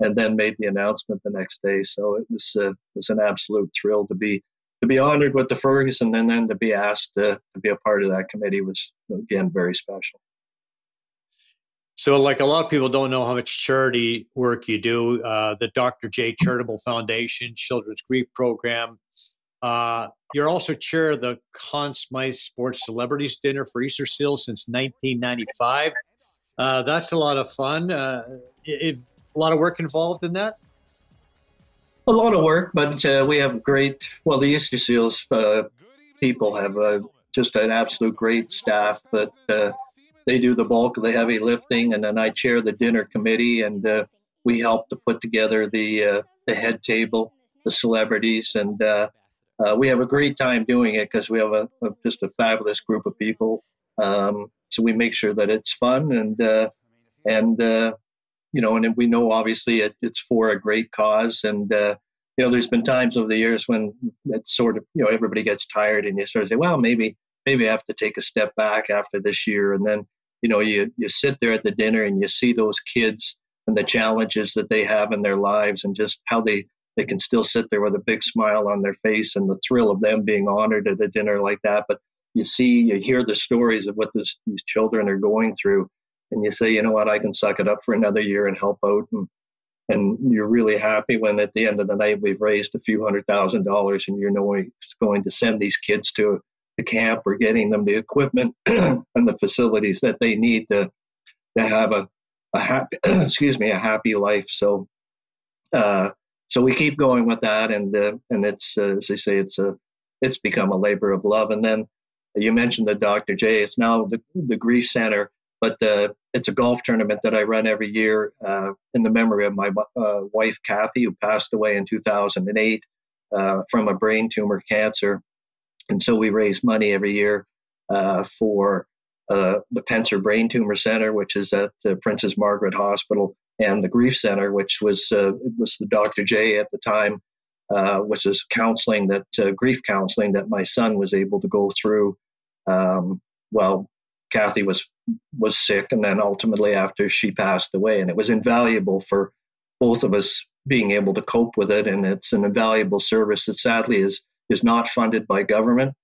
and then made the announcement the next day. So it was uh, it was an absolute thrill to be to be honored with the Ferguson and then to be asked to be a part of that committee was again very special. So, like a lot of people don't know how much charity work you do. Uh, the Dr. J Charitable Foundation, Children's Grief Program, Uh, you're also chair of the Conn Smythe Sports Celebrities Dinner for Easter Seals since 1995. Uh, that's a lot of fun. Uh, it, a lot of work involved in that. A lot of work, but uh, we have great. Well, the Easter Seals uh, people have uh, just an absolute great staff, but they do the bulk of the heavy lifting, and then I chair the dinner committee, and we help to put together the the head table, the celebrities, and uh, we have a great time doing it because we have a, a, just a fabulous group of people. Um, so we make sure that it's fun and uh, and uh, you know, and we know obviously it, it's for a great cause. And uh, you know, there's been times over the years when it's sort of you know everybody gets tired and you sort of say, well, maybe maybe I have to take a step back after this year, and then you know you you sit there at the dinner and you see those kids and the challenges that they have in their lives and just how they they can still sit there with a big smile on their face and the thrill of them being honored at a dinner like that. But you see, you hear the stories of what this, these children are going through, and you say, you know what, I can suck it up for another year and help out. And, and you're really happy when at the end of the night we've raised a few hundred thousand dollars and you know it's going to send these kids to the camp or getting them the equipment and the facilities that they need to to have a, a happy excuse me a happy life so uh, so we keep going with that, and uh, and it's uh, as they say, it's a it's become a labor of love. And then you mentioned the Dr. J. It's now the the Grief Center, but uh, it's a golf tournament that I run every year uh, in the memory of my uh, wife Kathy, who passed away in 2008 uh, from a brain tumor cancer. And so we raise money every year for uh, the Pencer Brain Tumor Center, which is at the Princess Margaret Hospital, and the Grief Center, which was uh, was the Dr. J at the time, uh, which is counseling that uh, grief counseling that my son was able to go through. Um, well, Kathy was was sick, and then ultimately after she passed away, and it was invaluable for both of us being able to cope with it, and it's an invaluable service that sadly is is not funded by government.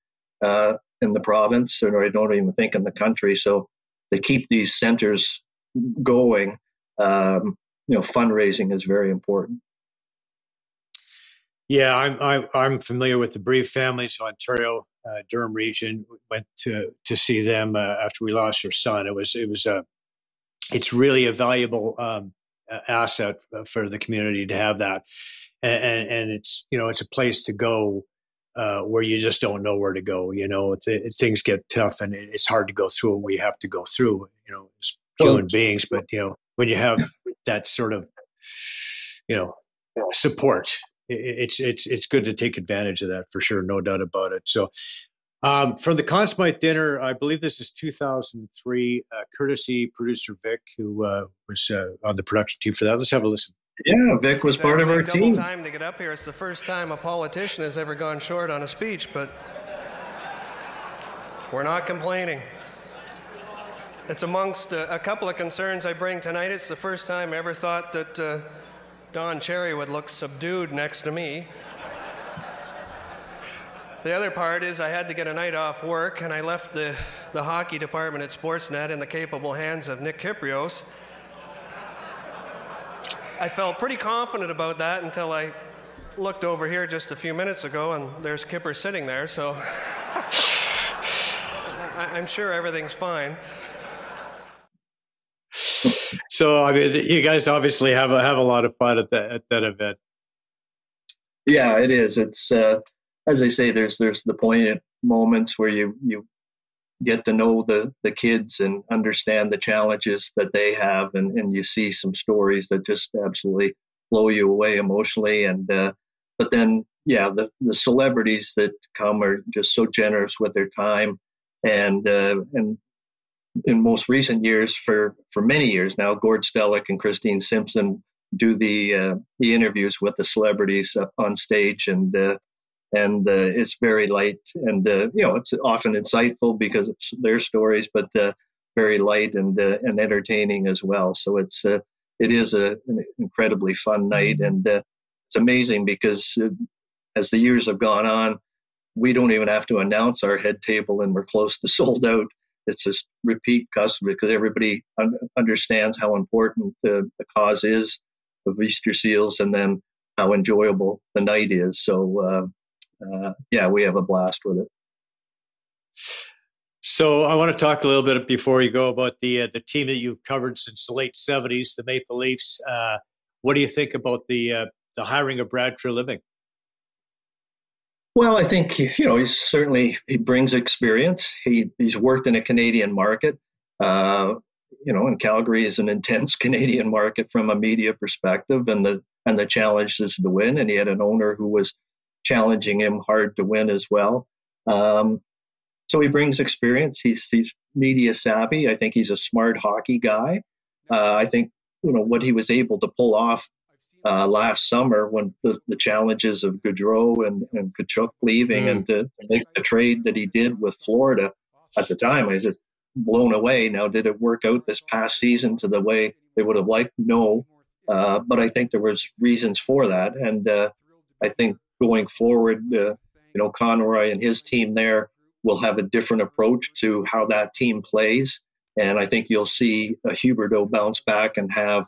Uh, in the province, or I don't even think in the country. So they keep these centers going, um, you know, fundraising is very important. Yeah, I'm I'm, I'm familiar with the Bereaved families of Ontario, uh, Durham region. Went to to see them uh, after we lost our son. It was it was a it's really a valuable um, asset for the community to have that, and, and, and it's you know it's a place to go uh, where you just don't know where to go. You know, it, it, things get tough and it's hard to go through what we have to go through. You know, as human beings, but you know, when you have that sort of, you know, support, it's it's it's good to take advantage of that for sure, no doubt about it. So. Um, from the Conn Smythe dinner, I believe this is 2003. Uh, courtesy producer Vic, who uh, was uh, on the production team for that. Let's have a listen. Yeah, Vic was part of our team. time to get up here. It's the first time a politician has ever gone short on a speech, but we're not complaining. It's amongst a, a couple of concerns I bring tonight. It's the first time I ever thought that uh, Don Cherry would look subdued next to me. The other part is I had to get a night off work, and I left the, the hockey department at Sportsnet in the capable hands of Nick Kypreos. I felt pretty confident about that until I looked over here just a few minutes ago and there's Kipper sitting there, so I, am sure everything's fine. So I mean, you guys obviously have a, have a lot of fun at that at that event. Yeah, it is. It's uh, as I say, there's there's the poignant moments where you you get to know the the kids and understand the challenges that they have and, and you see some stories that just absolutely blow you away emotionally and uh, but then yeah the, the celebrities that come are just so generous with their time and uh, and in most recent years for for many years now gord stellick and christine simpson do the uh, the interviews with the celebrities up on stage and uh, and uh, it's very light and uh, you know it's often insightful because it's their stories, but uh, very light and uh, and entertaining as well. So it's uh, it is a, an incredibly fun night, mm-hmm. and uh, it's amazing because as the years have gone on, we don't even have to announce our head table, and we're close to sold out. It's just repeat customer because everybody un- understands how important the, the cause is of Easter seals, and then how enjoyable the night is. So uh, yeah, we have a blast with it. So I want to talk a little bit before you go about the uh, the team that you've covered since the late '70s, the Maple Leafs. Uh, what do you think about the uh, the hiring of Brad Treliving? Well, I think you know he's certainly he brings experience. He he's worked in a Canadian market. Uh, you know, and Calgary is an intense Canadian market from a media perspective, and the and the challenge is to win. And he had an owner who was challenging him hard to win as well. Um, so he brings experience. He's he's media savvy. I think he's a smart hockey guy. Uh, I think you know what he was able to pull off uh, last summer when the, the, challenges of Gaudreau and, and Tkachuk leaving mm. and to make the trade that he did with Florida at the time. I was just blown away. Now, did it work out this past season to the way they would have liked? No, uh, but I think there was reasons for that, and uh, I think going forward, uh, you know, Conroy and his team there will have a different approach to how that team plays. And I think you'll see a Huberdeau bounce back and have,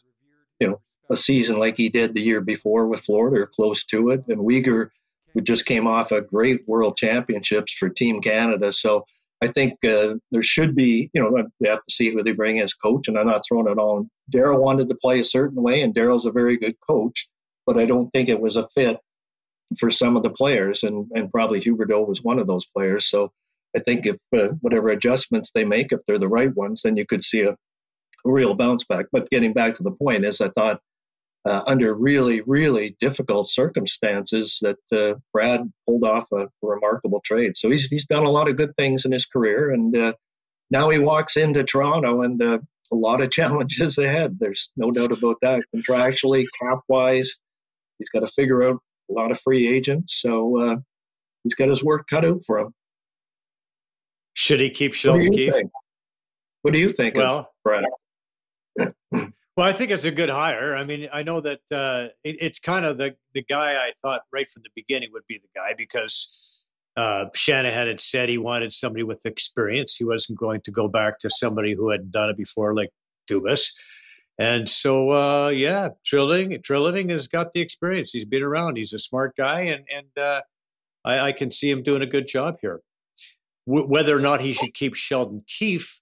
you know, a season like he did the year before with Florida or close to it. And Weegar, who just came off a great World Championships for Team Canada. So I think uh, there should be, you know, they have to see who they bring as coach. And I'm not throwing it on. Daryl wanted to play a certain way, and Daryl's a very good coach, but I don't think it was a fit for some of the players. And, and probably Huberdeau was one of those players. So I think if uh, whatever adjustments they make, if they're the right ones, then you could see a real bounce back. But getting back to the point is, I thought uh, under really, really difficult circumstances that uh, Brad pulled off a, remarkable trade. So he's he's done a lot of good things in his career, and uh, now he walks into Toronto and uh, a lot of challenges ahead. There's no doubt about that. Contractually, cap wise, he's got to figure out a lot of free agents. So uh, he's got his work cut out for him. Should he keep Sheldon Keefe? What do you think, well, Brad? well, I think it's a good hire. I mean, I know that uh, it, it's kind of the the guy I thought right from the beginning would be the guy because uh, Shanahan had said he wanted somebody with experience. He wasn't going to go back to somebody who had done it before, like Dubas. And so, uh, yeah, Trilling Treliving has got the experience. He's been around. He's a smart guy, and and uh, I, I, can see him doing a good job here w- whether or not he should keep Sheldon Keefe,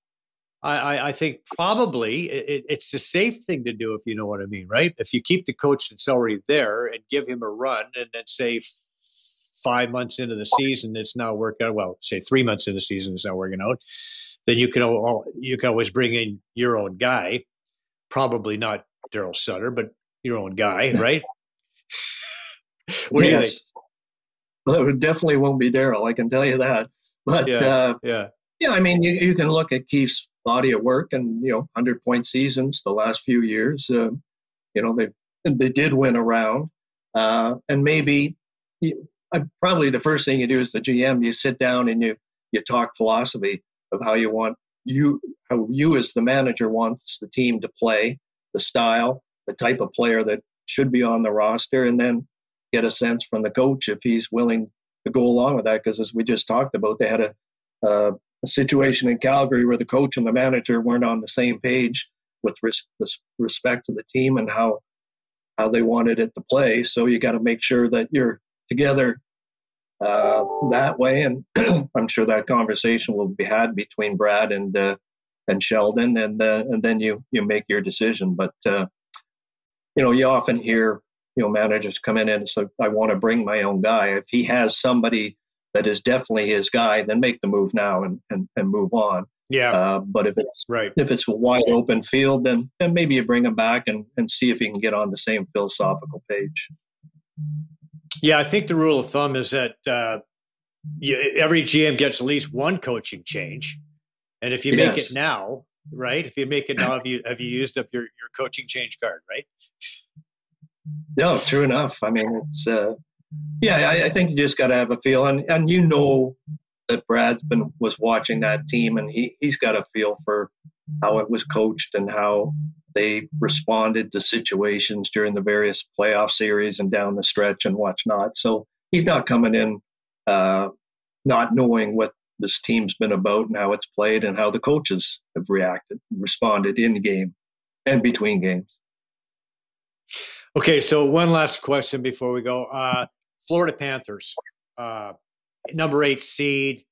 I, I, think probably it, it's the safe thing to do if you know what I mean, right? If you keep the coach that's already there and give him a run, and then say five months into the season it's not working out. Well, say three months into the season it's not working out. Then you can you can always bring in your own guy, probably not Daryl Sutter, but your own guy, right? what yes. do you think? Well, it definitely won't be Daryl. I can tell you that. But yeah, uh, yeah, yeah. I mean, you, you can look at Keefe's body of work and you know, hundred point seasons the last few years. Uh, you know, they they did win a round, uh, and maybe you, probably the first thing you do as the GM, you sit down and you you talk philosophy of how you want you how you as the manager wants the team to play, the style, the type of player that should be on the roster, and then get a sense from the coach if he's willing to go along with that because as we just talked about, they had a, uh, a situation in Calgary where the coach and the manager weren't on the same page with res- respect to the team and how how they wanted it to play. So you got to make sure that you're together uh, that way, and I'm sure that conversation will be had between Brad and uh, and Sheldon, and uh, and then you you make your decision. But uh, you know, you often hear you know managers come in and say, "I want to bring my own guy." If he has somebody that is definitely his guy, then make the move now and and, and move on. Yeah. Uh, but if it's right, if it's a wide open field, then then maybe you bring him back and and see if he can get on the same philosophical page. Yeah, I think the rule of thumb is that uh, you, every GM gets at least one coaching change, and if you make it now, right? If you make it now, have you have you used up your your coaching change card, right? No, true enough. I mean, it's uh, yeah. I, I think you just got to have a feel, and and you know that Brad's been was watching that team, and he he's got a feel for how it was coached and how they responded to situations during the various playoff series and down the stretch and whatnot. So he's not coming in uh, not knowing what this team's been about and how it's played and how the coaches have reacted, responded in game and between games. Okay, so one last question before we go. Uh, Florida Panthers. uh, number eight seed.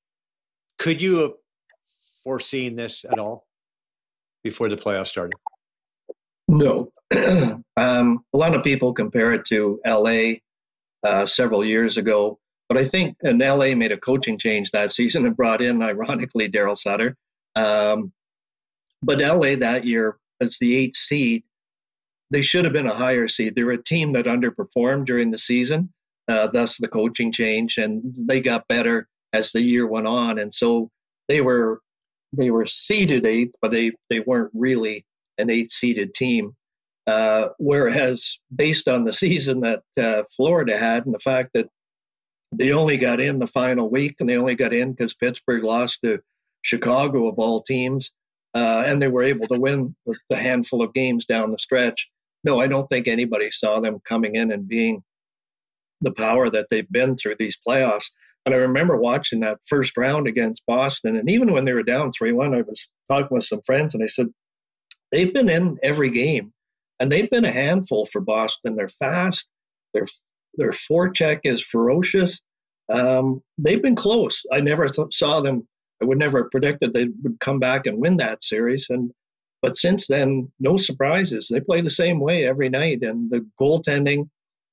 Could you have foreseen this at all before the playoffs started? No. um, a lot of people compare it to LA uh, several years ago, but I think and LA made a coaching change that season and brought in, ironically, Daryl Sutter. Um, but LA that year, as the eighth seed, they should have been a higher seed. They were a team that underperformed during the season, uh, thus the coaching change, and they got better as the year went on. And so they were they were seeded eighth, but they they weren't really an eight seeded team. Uh, whereas based on the season that uh, Florida had and the fact that they only got in the final week and they only got in because Pittsburgh lost to Chicago of all teams, uh, and they were able to win the handful of games down the stretch. No, I don't think anybody saw them coming in and being the power that they've been through these playoffs. And I remember watching that first round against Boston, and even when they were down three-one, I was talking with some friends, and I said, they've been in every game, and they've been a handful for Boston. They're fast. Their their forecheck is ferocious. Um, they've been close. I never th- saw them. I would never have predicted they would come back and win that series. And but since then, no surprises. They play the same way every night, and the goaltending.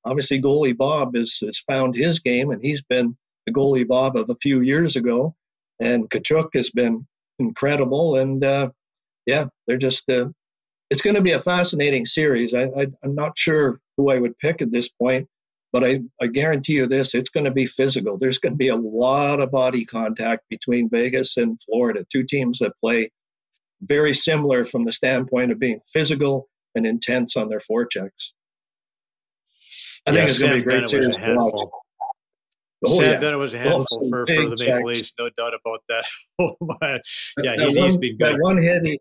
Obviously, goalie Bob has, has found his game, and he's been the goalie Bob of a few years ago. And Tkachuk has been incredible, and uh, yeah, they're just. Uh, it's going to be a fascinating series. I, I, I'm not sure who I would pick at this point, but I, I guarantee you this: it's going to be physical. There's going to be a lot of body contact between Vegas and Florida, two teams that play very similar from the standpoint of being physical and intense on their forechecks. I yeah, think it's going to be a great series to watch. Oh, Sam yeah. Bennett was a handful for, for the Maple Leafs, no doubt about that. oh my, yeah, he, has been good. That one hit he,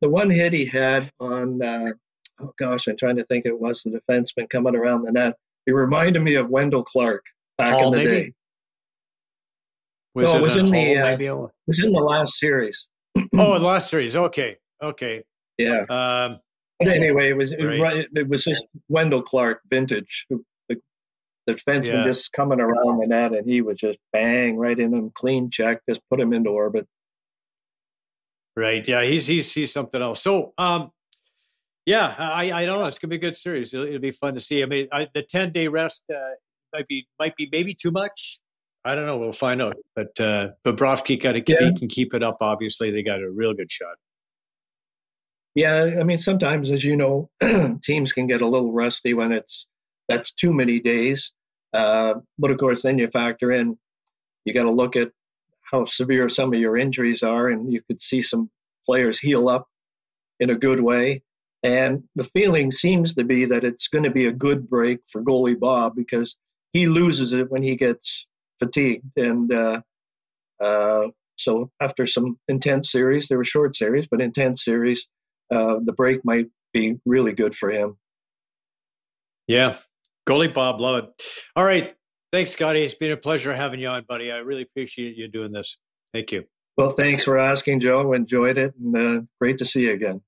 the one hit he had on, uh, oh gosh, I'm trying to think it was the defenseman coming around the net. He reminded me of Wendell Clark back Hall, in the maybe? day. Was no, it was in the uh, was in the last series. oh, the last series. Okay, okay. Yeah. Um, but anyway, it was it, it was just Wendell Clark vintage the the defenseman yeah. just coming around the net, and he was just bang right in him, clean check, just put him into orbit. Right. Yeah. He's he's he's something else. So, um, yeah, I I don't know. It's gonna be a good series. It'll, it'll be fun to see. I mean, I, the ten day rest uh, might be might be maybe too much. I don't know. We'll find out. But uh, Bobrovsky got to if he can keep it up. Obviously, they got a real good shot. Yeah, I mean, sometimes, as you know, teams can get a little rusty when it's that's too many days. Uh, but of course, then you factor in, you got to look at how severe some of your injuries are, and you could see some players heal up in a good way. And the feeling seems to be that it's going to be a good break for goalie Bob because he loses it when he gets fatigued. And uh, uh, so after some intense series, there were short series, but intense series, uh, the break might be really good for him. Yeah, Goalie Bob, love it. All right. Thanks, Scotty. It's been a pleasure having you on, buddy. I really appreciate you doing this. Thank you. Well, thanks for asking, Joe. Enjoyed it and uh, great to see you again.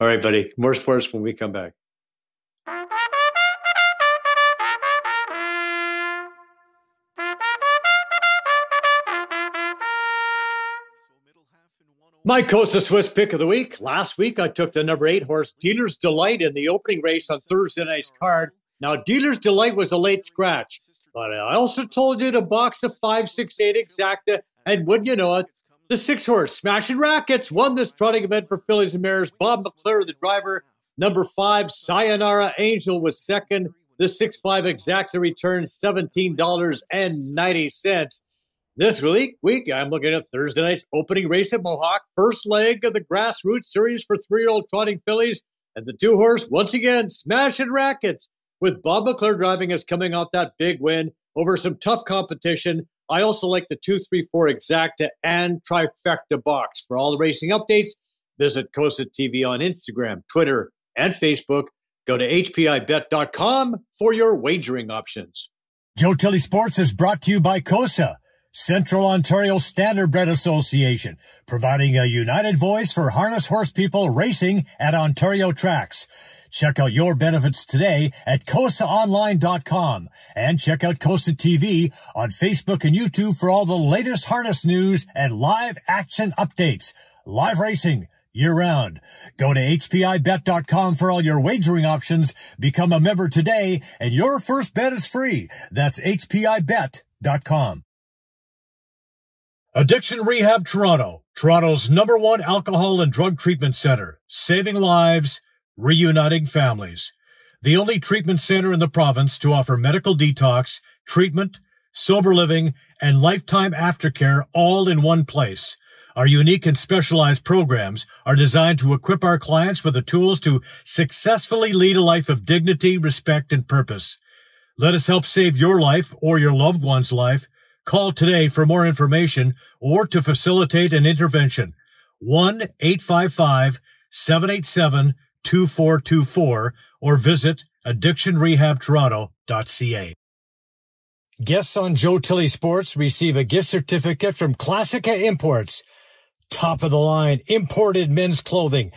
All right, buddy. More sports when we come back. My Costa Swiss pick of the week. Last week, I took the number eight horse, Dealer's Delight, in the opening race on Thursday night's card. Now, Dealer's Delight was a late scratch, but I also told you to box a 568 exacta, and wouldn't you know it, the six horse Smashing Rackets won this trotting event for fillies and mares. Bob McClure, the driver. Number five, Sayonara Angel was second. The six five exacta returned $17.90. This week, week, I'm looking at Thursday night's opening race at Mohawk, first leg of the grassroots series for three year old trotting fillies. And the two horse, once again, smashing rackets with Bob McClure driving us coming off that big win over some tough competition. I also like the 234 Exacta and Trifecta box. For all the racing updates, visit COSA TV on Instagram, Twitter, and Facebook. Go to hpibet.com for your wagering options. Joe Tilley Sports is brought to you by COSA. Central Ontario Standardbred Association, providing a united voice for harness horse people racing at Ontario tracks. Check out your benefits today at COSAOnline.com and check out COSA TV on Facebook and YouTube for all the latest harness news and live action updates. Live racing year round. Go to HPIBet.com for all your wagering options. Become a member today and your first bet is free. That's HPIBet.com. Addiction Rehab Toronto, Toronto's number one alcohol and drug treatment center, saving lives, reuniting families. The only treatment center in the province to offer medical detox, treatment, sober living, and lifetime aftercare all in one place. Our unique and specialized programs are designed to equip our clients with the tools to successfully lead a life of dignity, respect, and purpose. Let us help save your life or your loved one's life Call today for more information or to facilitate an intervention. 1-855-787-2424 or visit addictionrehabtoronto.ca. Guests on Joe Tilley Sports receive a gift certificate from Classica Imports. Top of the line imported men's clothing.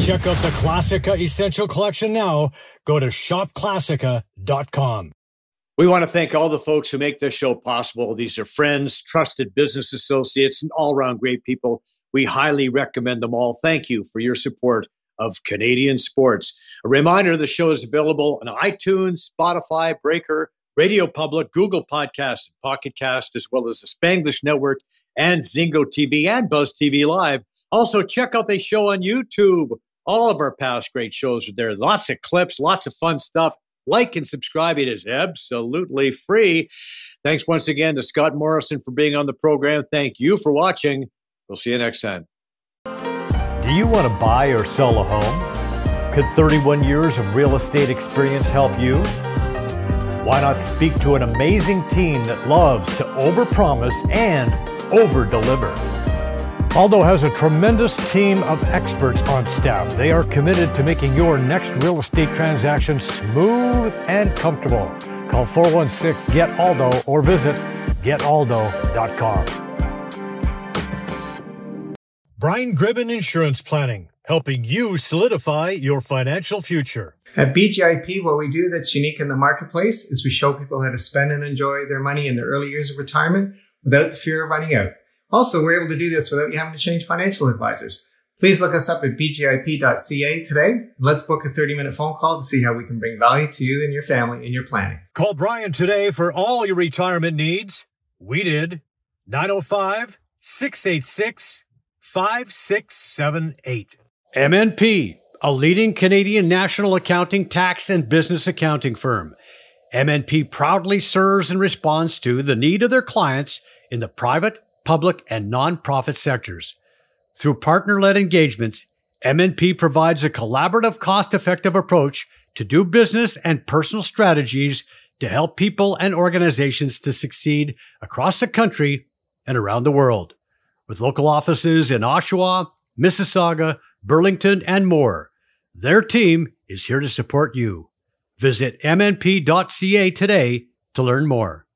Check out the Classica Essential Collection now. Go to shopclassica.com. We want to thank all the folks who make this show possible. These are friends, trusted business associates, and all around great people. We highly recommend them all. Thank you for your support of Canadian sports. A reminder the show is available on iTunes, Spotify, Breaker, Radio Public, Google Podcasts, and Pocket Cast, as well as the Spanglish Network and Zingo TV and Buzz TV Live. Also, check out the show on YouTube. All of our past great shows are there. Lots of clips, lots of fun stuff. Like and subscribe. It is absolutely free. Thanks once again to Scott Morrison for being on the program. Thank you for watching. We'll see you next time. Do you want to buy or sell a home? Could 31 years of real estate experience help you? Why not speak to an amazing team that loves to overpromise and overdeliver? Aldo has a tremendous team of experts on staff. They are committed to making your next real estate transaction smooth and comfortable. Call 416 GET ALDO or visit getaldo.com. Brian Gribben Insurance Planning, helping you solidify your financial future. At BGIP, what we do that's unique in the marketplace is we show people how to spend and enjoy their money in their early years of retirement without the fear of running out. Also, we're able to do this without you having to change financial advisors. Please look us up at bgip.ca today. Let's book a 30 minute phone call to see how we can bring value to you and your family in your planning. Call Brian today for all your retirement needs. We did 905 686 5678. MNP, a leading Canadian national accounting, tax, and business accounting firm. MNP proudly serves and responds to the need of their clients in the private public, and nonprofit sectors. Through partner led engagements, MNP provides a collaborative, cost effective approach to do business and personal strategies to help people and organizations to succeed across the country and around the world. With local offices in Oshawa, Mississauga, Burlington, and more, their team is here to support you. Visit mnp.ca today to learn more.